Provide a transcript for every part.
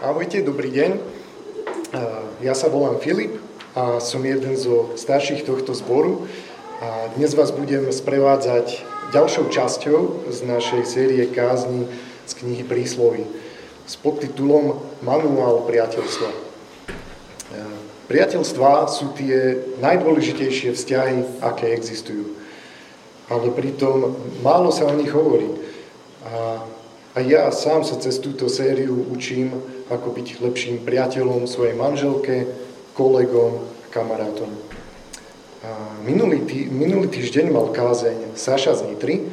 Ahojte, dobrý deň. Ja sa volám Filip a som jeden zo starších tohto zboru. A dnes vás budem sprevádzať ďalšou časťou z našej série kázni z knihy Príslovy s podtitulom Manuál priateľstva. Priateľstvá sú tie najdôležitejšie vzťahy, aké existujú. Ale pritom málo sa o nich hovorí. A a ja sám sa cez túto sériu učím, ako byť lepším priateľom svojej manželke, kolegom a kamarátom. A minulý, tý, minulý týždeň mal kázeň Saša z Nitry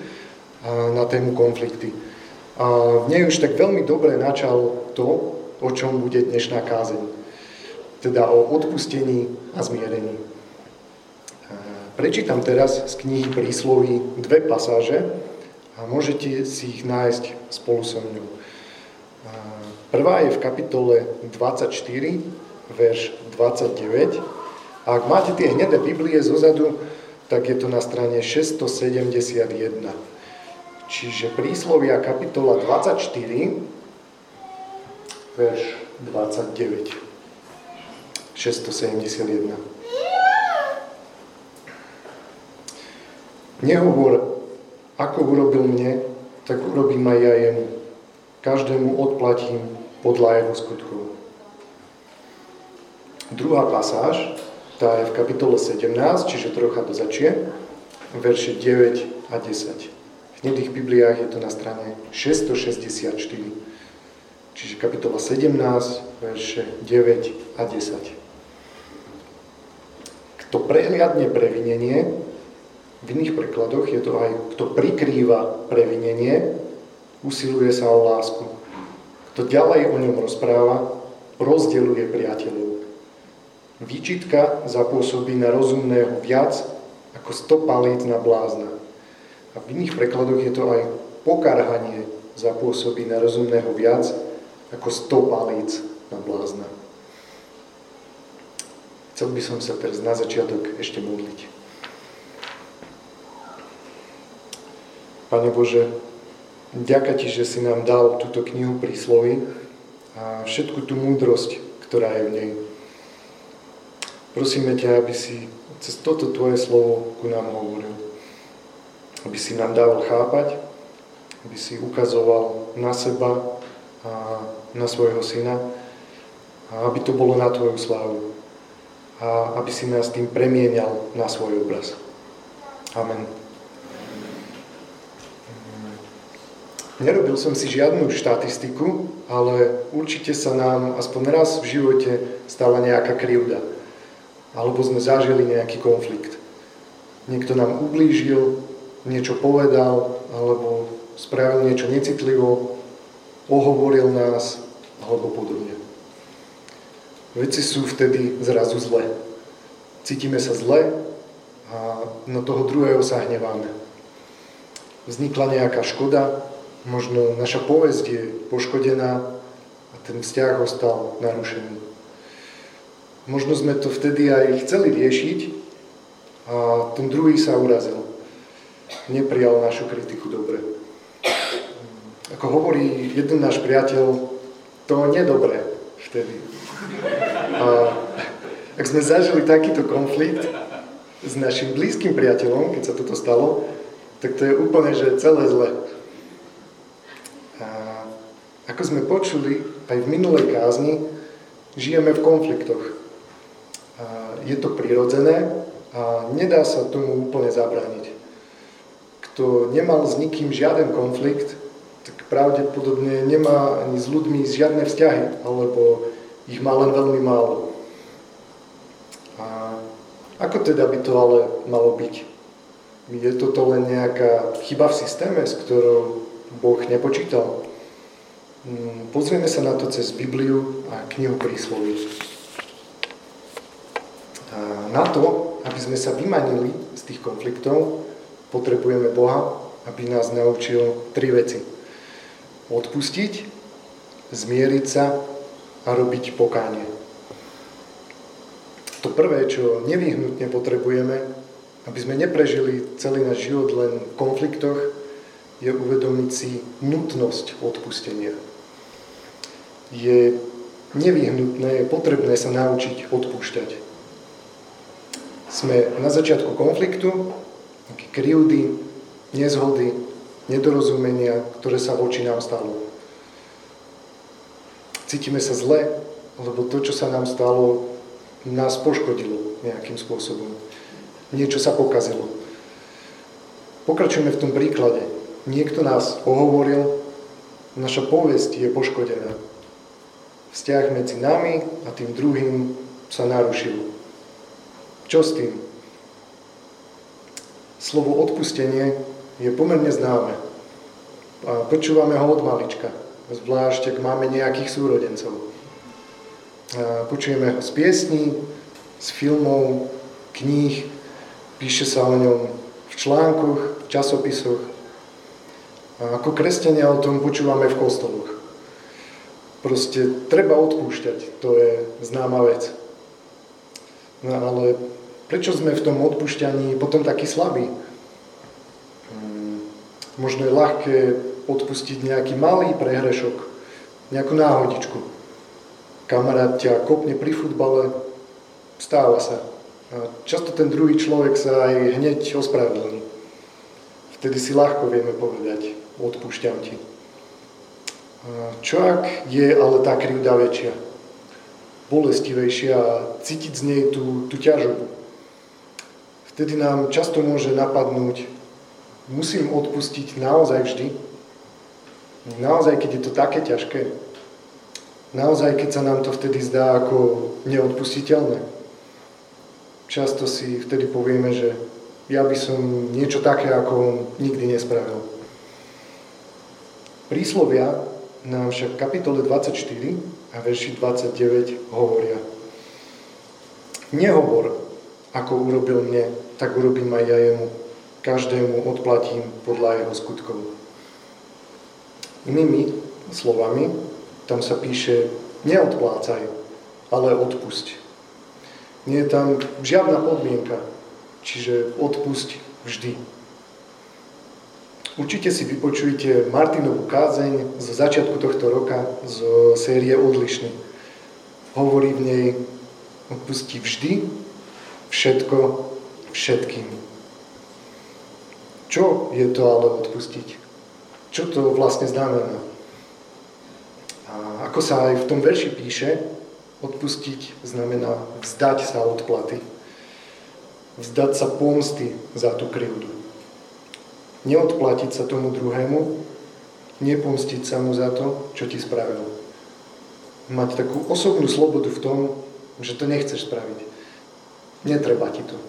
na tému konflikty. A v nej už tak veľmi dobre načal to, o čom bude dnešná kázeň. Teda o odpustení a zmierení. Prečítam teraz z knihy Prísloví dve pasáže, a môžete si ich nájsť spolu so mnou. Prvá je v kapitole 24, verš 29. A ak máte tie hnedé Biblie zozadu, tak je to na strane 671. Čiže príslovia kapitola 24, verš 29. 671. Nehovor ako urobil mne, tak urobím aj ja jemu. Každému odplatím podľa jeho skutkov. Druhá pasáž, tá je v kapitole 17, čiže trocha do začie, verše 9 a 10. V hnedých Bibliách je to na strane 664. Čiže kapitola 17, verše 9 a 10. Kto prehliadne previnenie, v iných prekladoch je to aj, kto prikrýva previnenie, usiluje sa o lásku. Kto ďalej o ňom rozpráva, rozdeluje priateľov. Výčitka zapôsobí na rozumného viac ako sto palíc na blázna. A v iných prekladoch je to aj pokarhanie zapôsobí na rozumného viac ako sto na blázna. Chcel by som sa teraz na začiatok ešte modliť. Pane Bože, ďaká Ti, že si nám dal túto knihu príslovy a všetku tú múdrosť, ktorá je v nej. Prosíme ťa, aby si cez toto Tvoje slovo ku nám hovoril. Aby si nám dával chápať, aby si ukazoval na seba a na svojho syna a aby to bolo na Tvoju slávu a aby si nás tým premienial na svoj obraz. Amen. Nerobil som si žiadnu štatistiku, ale určite sa nám aspoň raz v živote stala nejaká krivda. Alebo sme zažili nejaký konflikt. Niekto nám ublížil, niečo povedal, alebo spravil niečo necitlivo, ohovoril nás, alebo podobne. Veci sú vtedy zrazu zle. Cítime sa zle a na toho druhého sa hneváme. Vznikla nejaká škoda, možno naša povesť je poškodená a ten vzťah ostal narušený. Možno sme to vtedy aj chceli riešiť a ten druhý sa urazil. Neprijal našu kritiku dobre. Ako hovorí jeden náš priateľ, to nedobre vtedy. A ak sme zažili takýto konflikt s našim blízkym priateľom, keď sa toto stalo, tak to je úplne, že celé zle. Ako sme počuli aj v minulej kázni, žijeme v konfliktoch. Je to prirodzené a nedá sa tomu úplne zabrániť. Kto nemal s nikým žiaden konflikt, tak pravdepodobne nemá ani s ľuďmi žiadne vzťahy, alebo ich má len veľmi málo. A ako teda by to ale malo byť? Je toto len nejaká chyba v systéme, s ktorou Boh nepočítal? Mm, pozrieme sa na to cez Bibliu a knihu prísloví. Na to, aby sme sa vymanili z tých konfliktov, potrebujeme Boha, aby nás naučil tri veci. Odpustiť, zmieriť sa a robiť pokánie. To prvé, čo nevyhnutne potrebujeme, aby sme neprežili celý náš život len v konfliktoch, je uvedomiť si nutnosť odpustenia je nevyhnutné, je potrebné sa naučiť odpúšťať. Sme na začiatku konfliktu, krivdy, nezhody, nedorozumenia, ktoré sa voči nám stalo. Cítime sa zle, lebo to, čo sa nám stalo, nás poškodilo nejakým spôsobom. Niečo sa pokazilo. Pokračujeme v tom príklade. Niekto nás ohovoril, naša povesť je poškodená. Vzťah medzi nami a tým druhým sa narušil. Čo s tým? Slovo odpustenie je pomerne známe. A počúvame ho od malička, zvlášť ak máme nejakých súrodencov. A počujeme ho z piesní, z filmov, kníh, píše sa o ňom v článkoch, v časopisoch. A ako kresťania o tom počúvame v kostoloch. Proste treba odpúšťať, to je známa vec. No ale Prečo sme v tom odpúšťaní potom takí slabí? Hmm, možno je ľahké odpustiť nejaký malý prehrešok, nejakú náhodičku. Kamarát ťa kopne pri futbale, stáva sa. A často ten druhý človek sa aj hneď ospravedlní. Vtedy si ľahko vieme povedať, odpúšťam ti. Čo ak je ale tá krivda väčšia, bolestivejšia a cítiť z nej tú, tú ťažobu? vtedy nám často môže napadnúť, musím odpustiť naozaj vždy. Naozaj, keď je to také ťažké. Naozaj, keď sa nám to vtedy zdá ako neodpustiteľné. Často si vtedy povieme, že ja by som niečo také ako nikdy nespravil. Príslovia nám však v kapitole 24 a verši 29 hovoria Nehovor, ako urobil mne, tak urobím aj ja jemu. Každému odplatím podľa jeho skutkov. Inými slovami, tam sa píše, neodplácaj, ale odpusť. Nie je tam žiadna podmienka, čiže odpusť vždy. Určite si vypočujte Martinovú kázeň zo začiatku tohto roka z série Odlišný. Hovorí v nej, odpustí vždy, všetko, všetkým. Čo je to ale odpustiť? Čo to vlastne znamená? A ako sa aj v tom verši píše, odpustiť znamená vzdať sa odplaty. Vzdať sa pomsty za tú krivdu. Neodplatiť sa tomu druhému, nepomstiť sa mu za to, čo ti spravil. Mať takú osobnú slobodu v tom, že to nechceš spraviť. Netreba ti to.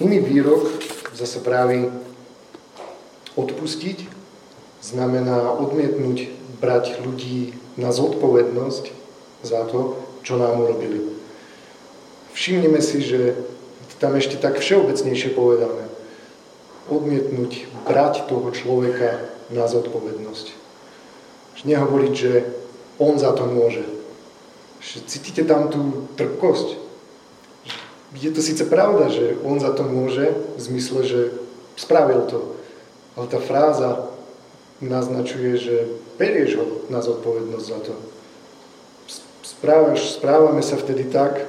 Iný výrok zase právi odpustiť znamená odmietnúť brať ľudí na zodpovednosť za to, čo nám urobili. Všimnime si, že tam ešte tak všeobecnejšie povedané. Odmietnúť brať toho človeka na zodpovednosť. Nehovoriť, že on za to môže. Cítite tam tú trpkosť? je to síce pravda, že on za to môže, v zmysle, že spravil to. Ale tá fráza naznačuje, že berieš ho na zodpovednosť za to. Správame sa vtedy tak,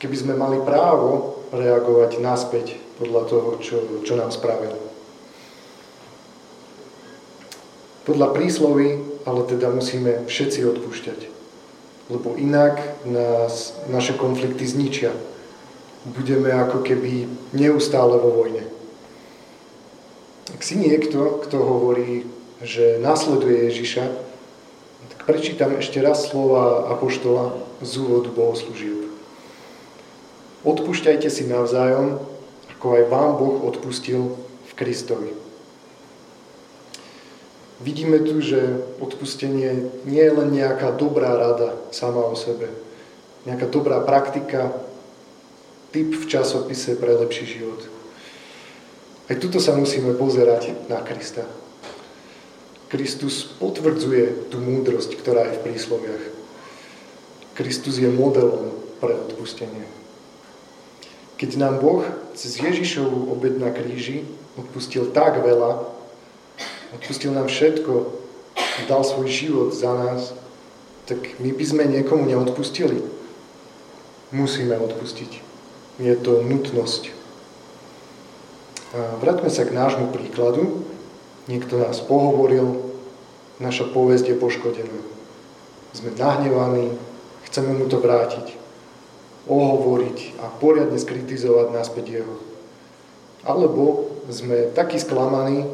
keby sme mali právo reagovať naspäť podľa toho, čo, čo nám spravil. Podľa prísloví ale teda musíme všetci odpúšťať, lebo inak nás naše konflikty zničia budeme ako keby neustále vo vojne. Ak si niekto, kto hovorí, že nasleduje Ježiša, tak prečítam ešte raz slova Apoštola z úvodu bohoslúžieb. Odpúšťajte si navzájom, ako aj vám Boh odpustil v Kristovi. Vidíme tu, že odpustenie nie je len nejaká dobrá rada sama o sebe, nejaká dobrá praktika, typ v časopise pre lepší život. Aj tuto sa musíme pozerať na Krista. Kristus potvrdzuje tú múdrosť, ktorá je v prísloviach. Kristus je modelom pre odpustenie. Keď nám Boh cez Ježišovú obed na kríži odpustil tak veľa, odpustil nám všetko, dal svoj život za nás, tak my by sme niekomu neodpustili. Musíme odpustiť. Je to nutnosť. A vráťme sa k nášmu príkladu. Niekto nás pohovoril, naša povesť je poškodená. Sme nahnevaní, chceme mu to vrátiť, ohovoriť a poriadne skritizovať náspäť jeho. Alebo sme takí sklamaní,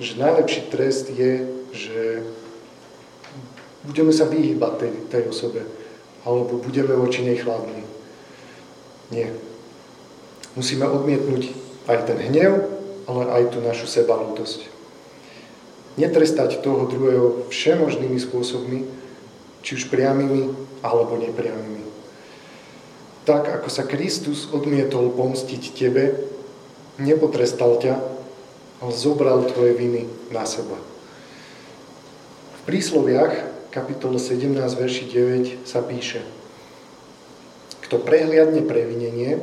že najlepší trest je, že budeme sa vyhýbať tej, tej osobe, alebo budeme voči nej chladní. Nie. Musíme odmietnúť aj ten hnev, ale aj tú našu sebalútosť. Netrestať toho druhého všemožnými spôsobmi, či už priamými, alebo nepriamými. Tak, ako sa Kristus odmietol pomstiť tebe, nepotrestal ťa, ale zobral tvoje viny na seba. V prísloviach kapitole 17, verši 9 sa píše Kto prehliadne previnenie,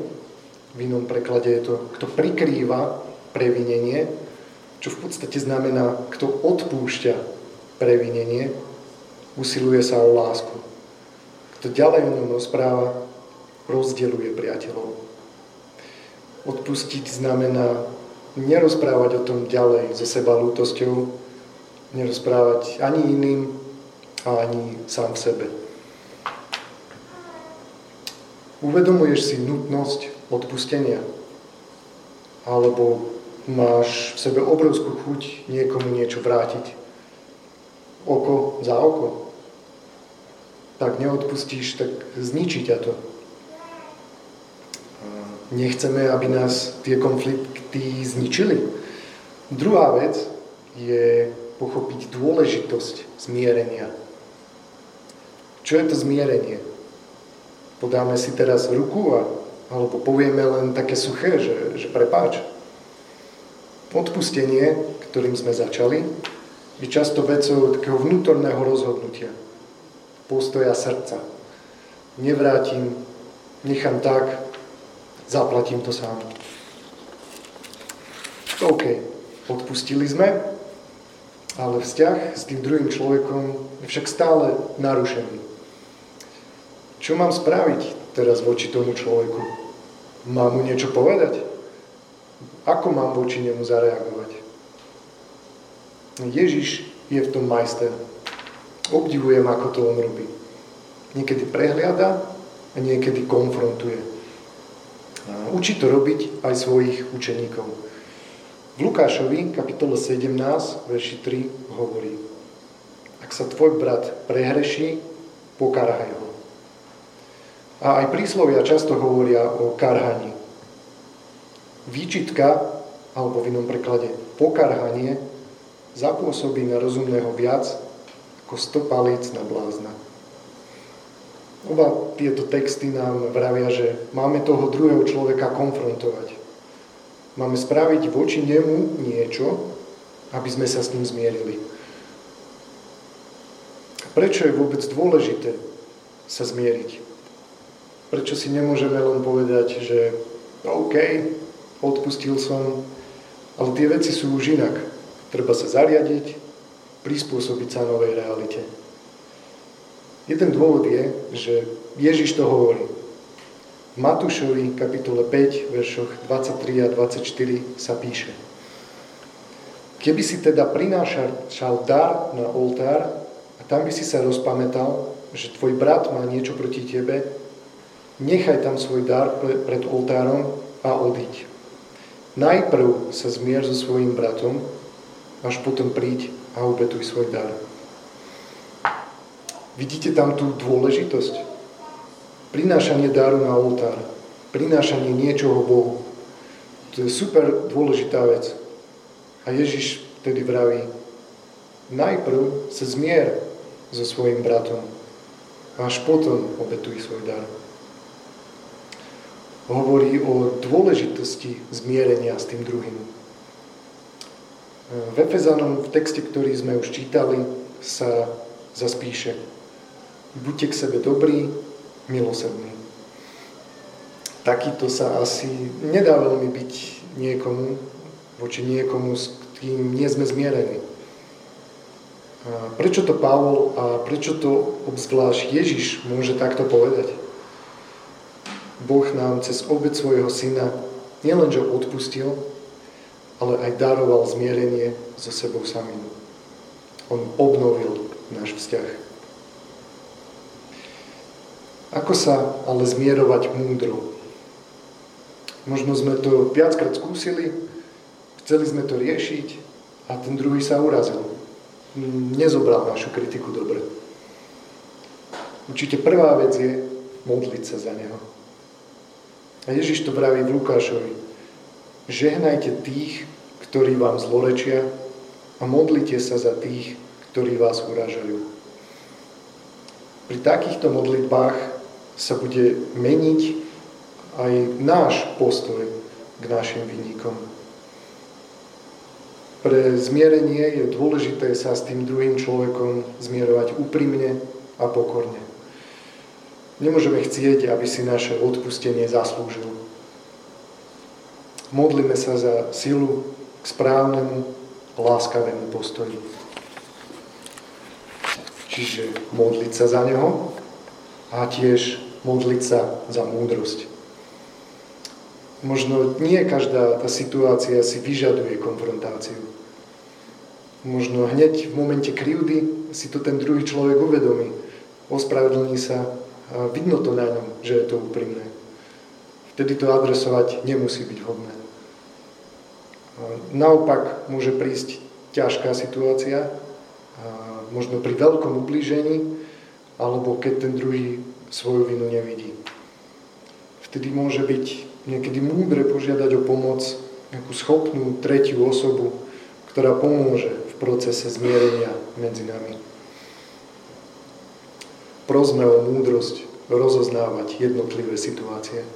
v inom preklade je to, kto prikrýva previnenie, čo v podstate znamená, kto odpúšťa previnenie, usiluje sa o lásku. Kto ďalej o ňom rozpráva, rozdeluje priateľov. Odpustiť znamená nerozprávať o tom ďalej so seba lútosťou, nerozprávať ani iným, ani sám sebe. Uvedomuješ si nutnosť odpustenia? Alebo máš v sebe obrovskú chuť niekomu niečo vrátiť? Oko za oko? Tak neodpustíš, tak zničí ťa to. Nechceme, aby nás tie konflikty zničili. Druhá vec je pochopiť dôležitosť zmierenia. Čo je to zmierenie? Podáme si teraz ruku a, alebo povieme len také suché, že, že prepáč. Odpustenie, ktorým sme začali, je často vecou takého vnútorného rozhodnutia, postoja srdca. Nevrátim, nechám tak, zaplatím to sám. OK, odpustili sme, ale vzťah s tým druhým človekom je však stále narušený. Čo mám spraviť teraz voči tomu človeku? Mám mu niečo povedať? Ako mám voči nemu zareagovať? Ježiš je v tom majster. Obdivujem, ako to on robí. Niekedy prehliada a niekedy konfrontuje. Učí to robiť aj svojich učeníkov. V Lukášovi, kapitole 17, verši 3, hovorí Ak sa tvoj brat prehreší, pokarhaj ho. A aj príslovia často hovoria o karhaní. Výčitka, alebo v inom preklade pokarhanie, zapôsobí na rozumného viac ako stopalic na blázna. Oba tieto texty nám vravia, že máme toho druhého človeka konfrontovať. Máme spraviť voči nemu niečo, aby sme sa s ním zmierili. Prečo je vôbec dôležité sa zmieriť? Prečo si nemôžeme len povedať, že OK, odpustil som, ale tie veci sú už inak. Treba sa zariadiť, prispôsobiť sa novej realite. Jeden dôvod je, že Ježiš to hovorí. V Matúšovi kapitole 5, veršoch 23 a 24 sa píše. Keby si teda prinášal dar na oltár a tam by si sa rozpamätal, že tvoj brat má niečo proti tebe, Nechaj tam svoj dar pred oltárom a odiť. Najprv sa zmier so svojím bratom, až potom príď a obetuj svoj dar. Vidíte tam tú dôležitosť? Prinášanie daru na oltár, prinášanie niečoho Bohu. To je super dôležitá vec. A Ježiš tedy vraví, najprv sa zmier so svojím bratom, až potom obetuj svoj dar hovorí o dôležitosti zmierenia s tým druhým. V Efezanom, v texte, ktorý sme už čítali, sa zaspíše Buďte k sebe dobrí, milosrdní. Takýto sa asi nedá veľmi byť niekomu, voči niekomu, s kým nie sme zmierení. Prečo to Pavol a prečo to obzvlášť Ježiš môže takto povedať? Boh nám cez obec svojho syna nielenže odpustil, ale aj daroval zmierenie so sebou samým. On obnovil náš vzťah. Ako sa ale zmierovať múdro? Možno sme to viackrát skúsili, chceli sme to riešiť a ten druhý sa urazil. Nezobral našu kritiku dobre. Určite prvá vec je modliť sa za neho. A Ježiš to praví v Lukášovi. Žehnajte tých, ktorí vám zlorečia a modlite sa za tých, ktorí vás uražajú. Pri takýchto modlitbách sa bude meniť aj náš postoj k našim vynikom. Pre zmierenie je dôležité sa s tým druhým človekom zmierovať úprimne a pokorne. Nemôžeme chcieť, aby si naše odpustenie zaslúžil. Modlíme sa za silu k správnemu, láskavému postoju. Čiže modliť sa za neho a tiež modliť sa za múdrosť. Možno nie každá tá situácia si vyžaduje konfrontáciu. Možno hneď v momente krivdy si to ten druhý človek uvedomí, ospravedlní sa a vidno to na ňom, že je to úprimné. Vtedy to adresovať nemusí byť hodné. Naopak môže prísť ťažká situácia, možno pri veľkom ublížení, alebo keď ten druhý svoju vinu nevidí. Vtedy môže byť niekedy múdre požiadať o pomoc nejakú schopnú tretiu osobu, ktorá pomôže v procese zmierenia medzi nami prosme o múdrosť rozoznávať jednotlivé situácie.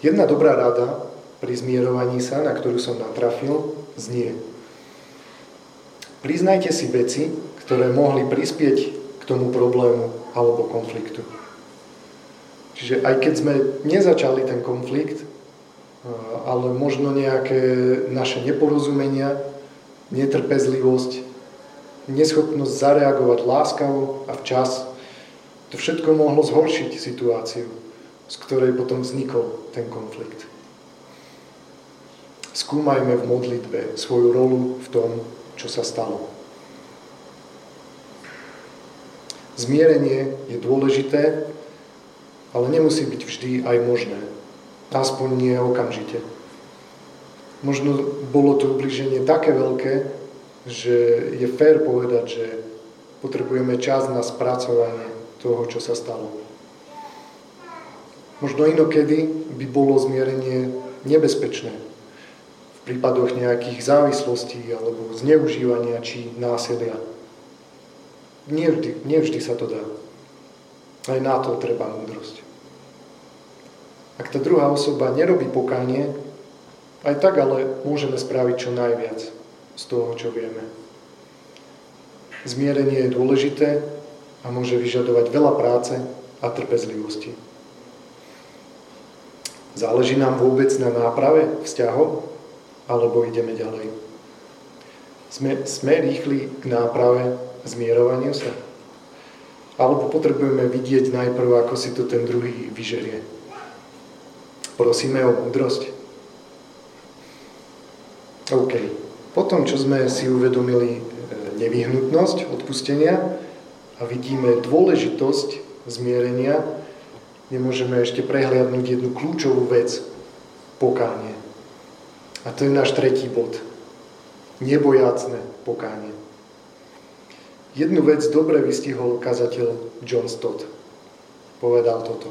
Jedna dobrá rada pri zmierovaní sa, na ktorú som natrafil, znie. Priznajte si veci, ktoré mohli prispieť k tomu problému alebo konfliktu. Čiže aj keď sme nezačali ten konflikt, ale možno nejaké naše neporozumenia, netrpezlivosť, neschopnosť zareagovať láskavo a včas. To všetko mohlo zhoršiť situáciu, z ktorej potom vznikol ten konflikt. Skúmajme v modlitbe svoju rolu v tom, čo sa stalo. Zmierenie je dôležité, ale nemusí byť vždy aj možné. Aspoň nie okamžite. Možno bolo to ubliženie také veľké, že je fér povedať, že potrebujeme čas na spracovanie toho, čo sa stalo. Možno inokedy by bolo zmierenie nebezpečné v prípadoch nejakých závislostí alebo zneužívania či násilia. Nevždy, nevždy sa to dá. Aj na to treba múdrosť. Ak tá druhá osoba nerobí pokánie, aj tak ale môžeme spraviť čo najviac z toho, čo vieme. Zmierenie je dôležité a môže vyžadovať veľa práce a trpezlivosti. Záleží nám vôbec na náprave vzťahov, alebo ideme ďalej? Sme, sme rýchli k náprave zmierovaniu sa? Alebo potrebujeme vidieť najprv, ako si to ten druhý vyžerie? Prosíme o múdrosť? OK. Potom, čo sme si uvedomili e, nevyhnutnosť odpustenia a vidíme dôležitosť zmierenia, nemôžeme ešte prehliadnúť jednu kľúčovú vec, pokánie. A to je náš tretí bod. Nebojácne pokánie. Jednu vec dobre vystihol kazateľ John Stott. Povedal toto.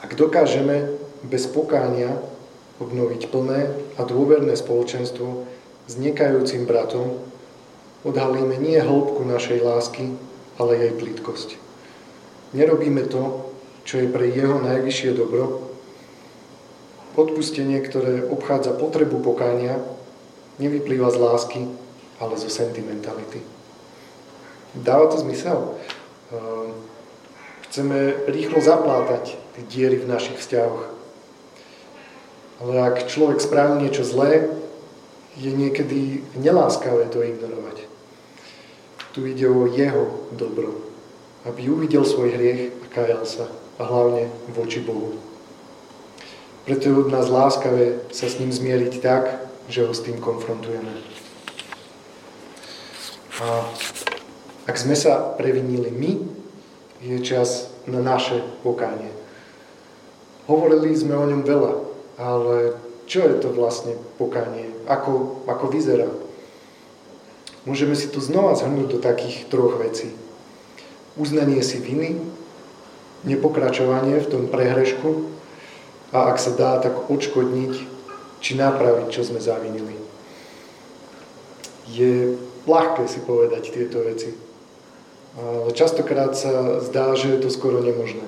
Ak dokážeme bez pokánia obnoviť plné a dôverné spoločenstvo s nekajúcim bratom, odhalíme nie hĺbku našej lásky, ale jej plitkosť. Nerobíme to, čo je pre jeho najvyššie dobro. Odpustenie, ktoré obchádza potrebu pokánia, nevyplýva z lásky, ale zo sentimentality. Dáva to zmysel? Ehm, chceme rýchlo zaplátať tie diery v našich vzťahoch ale ak človek spraví niečo zlé, je niekedy neláskavé to ignorovať. Tu ide o jeho dobro, aby uvidel svoj hriech a kajal sa, a hlavne voči Bohu. Preto je od nás láskavé sa s ním zmieriť tak, že ho s tým konfrontujeme. A ak sme sa previnili my, je čas na naše pokánie. Hovorili sme o ňom veľa, ale čo je to vlastne pokánie? Ako, ako vyzerá? Môžeme si to znova zhrnúť do takých troch vecí. Uznanie si viny, nepokračovanie v tom prehrešku a ak sa dá, tak odškodniť či napraviť, čo sme zavinili. Je ľahké si povedať tieto veci, častokrát sa zdá, že je to skoro nemožné.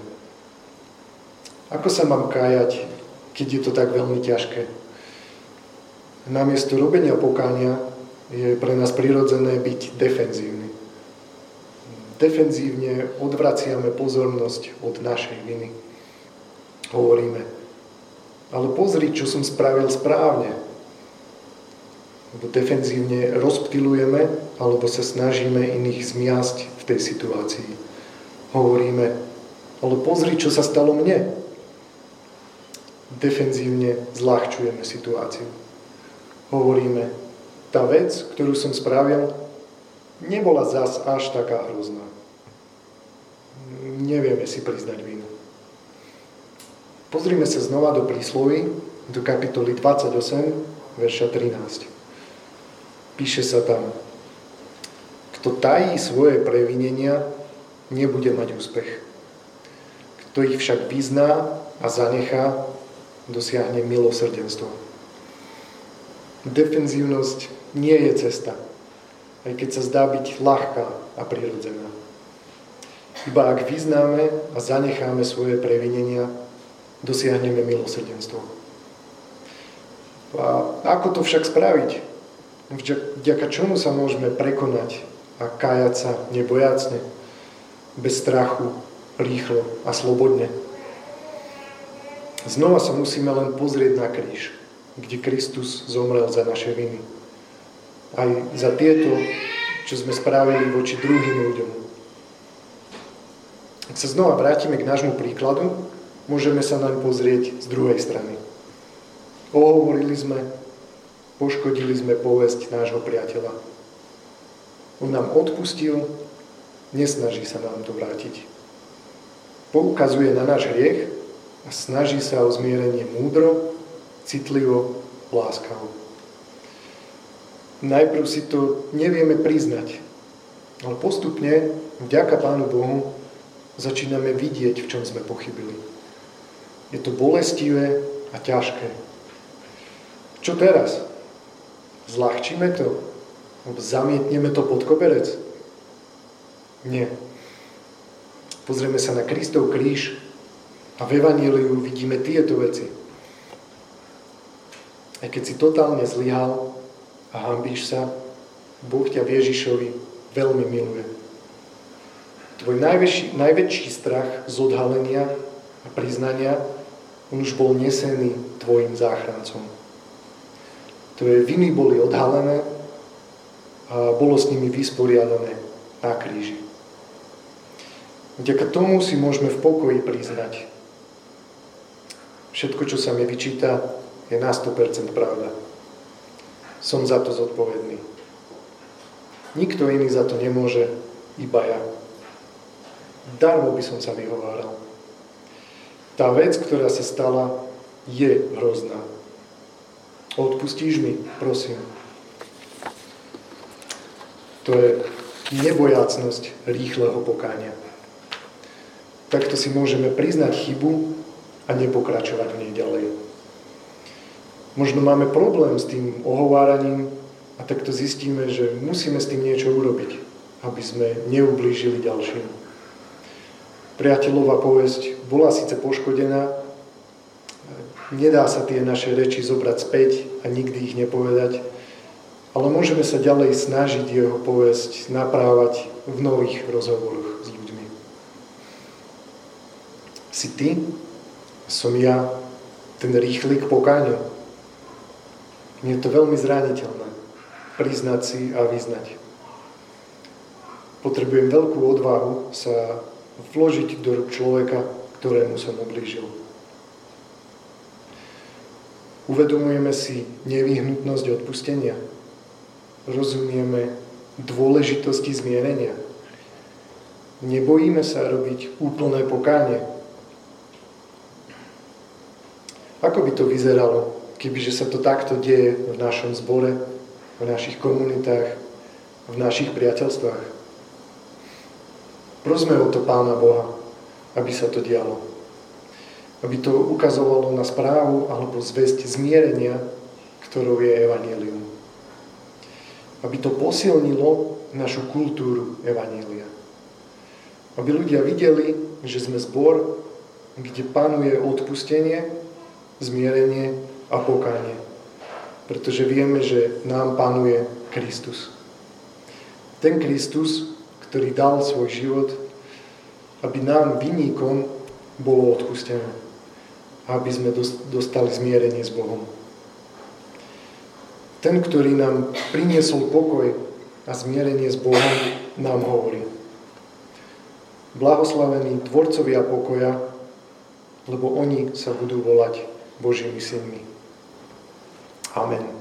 Ako sa mám kájať, keď je to tak veľmi ťažké? Namiesto robenia pokánia je pre nás prirodzené byť defenzívny. Defenzívne odvraciame pozornosť od našej viny. Hovoríme, ale pozri, čo som spravil správne. Lebo defenzívne rozptilujeme alebo sa snažíme iných zmiasť tej situácii. Hovoríme, ale pozri, čo sa stalo mne. Defenzívne zľahčujeme situáciu. Hovoríme, tá vec, ktorú som spravil, nebola zas až taká hrozná. Nevieme si priznať vinu. Pozrime sa znova do prísloví, do kapitoly 28, verša 13 píše sa tam, kto tají svoje previnenia, nebude mať úspech. Kto ich však vyzná a zanechá, dosiahne milosrdenstvo. Defenzívnosť nie je cesta, aj keď sa zdá byť ľahká a prirodzená. Iba ak vyznáme a zanecháme svoje previnenia, dosiahneme milosrdenstvo. A ako to však spraviť? vďaka čomu sa môžeme prekonať a kájať sa nebojacne, bez strachu, rýchlo a slobodne. Znova sa musíme len pozrieť na kríž, kde Kristus zomrel za naše viny. Aj za tieto, čo sme spravili voči druhým ľuďom. Ak sa znova vrátime k nášmu príkladu, môžeme sa naň pozrieť z druhej strany. Ohovorili sme, Poškodili sme povesť nášho priateľa. On nám odpustil, nesnaží sa nám to vrátiť. Poukazuje na náš hriech a snaží sa o zmierenie múdro, citlivo, láskavo. Najprv si to nevieme priznať, ale postupne, vďaka Pánu Bohu, začíname vidieť, v čom sme pochybili. Je to bolestivé a ťažké. Čo teraz? Zľahčíme to? Zamietneme to pod koberec? Nie. Pozrieme sa na Kristov kríž a v Evaníliu vidíme tieto veci. Aj keď si totálne zlyhal a hambíš sa, Boh ťa Ježišovi veľmi miluje. Tvoj najväčší, najväčší strach z odhalenia a priznania, on už bol nesený tvojim záchrancom. Tvoje viny boli odhalené bolo s nimi vysporiadané na kríži. Vďaka tomu si môžeme v pokoji priznať. Všetko, čo sa mi vyčíta, je na 100% pravda. Som za to zodpovedný. Nikto iný za to nemôže, iba ja. Darmo by som sa vyhováral. Tá vec, ktorá sa stala, je hrozná. Odpustíš mi, prosím. To je nebojácnosť rýchleho pokánia. Takto si môžeme priznať chybu a nepokračovať v nej ďalej. Možno máme problém s tým ohováraním a takto zistíme, že musíme s tým niečo urobiť, aby sme neublížili ďalším. Priateľová povesť bola síce poškodená, Nedá sa tie naše reči zobrať späť a nikdy ich nepovedať, ale môžeme sa ďalej snažiť jeho povesť naprávať v nových rozhovoroch s ľuďmi. Si ty, som ja, ten rýchly k pokáňu. Je to veľmi zraniteľné priznať si a vyznať. Potrebujem veľkú odvahu sa vložiť do rúk človeka, ktorému som ublížil. Uvedomujeme si nevyhnutnosť odpustenia. Rozumieme dôležitosti zmierenia. Nebojíme sa robiť úplné pokánie. Ako by to vyzeralo, kebyže sa to takto deje v našom zbore, v našich komunitách, v našich priateľstvách? Prosme o to Pána Boha, aby sa to dialo. Aby to ukazovalo na správu alebo zväzť zmierenia, ktorou je Evangelium. Aby to posilnilo našu kultúru Evanielia. Aby ľudia videli, že sme zbor, kde panuje odpustenie, zmierenie a pokánie. Pretože vieme, že nám panuje Kristus. Ten Kristus, ktorý dal svoj život, aby nám, vyníkom, bolo odpustené. Aby sme dostali zmierenie s Bohom. Ten, ktorý nám priniesol pokoj a zmierenie s Bohom, nám hovorí. Blahoslavení tvorcovia pokoja, lebo oni sa budú volať Božími synmi. Amen.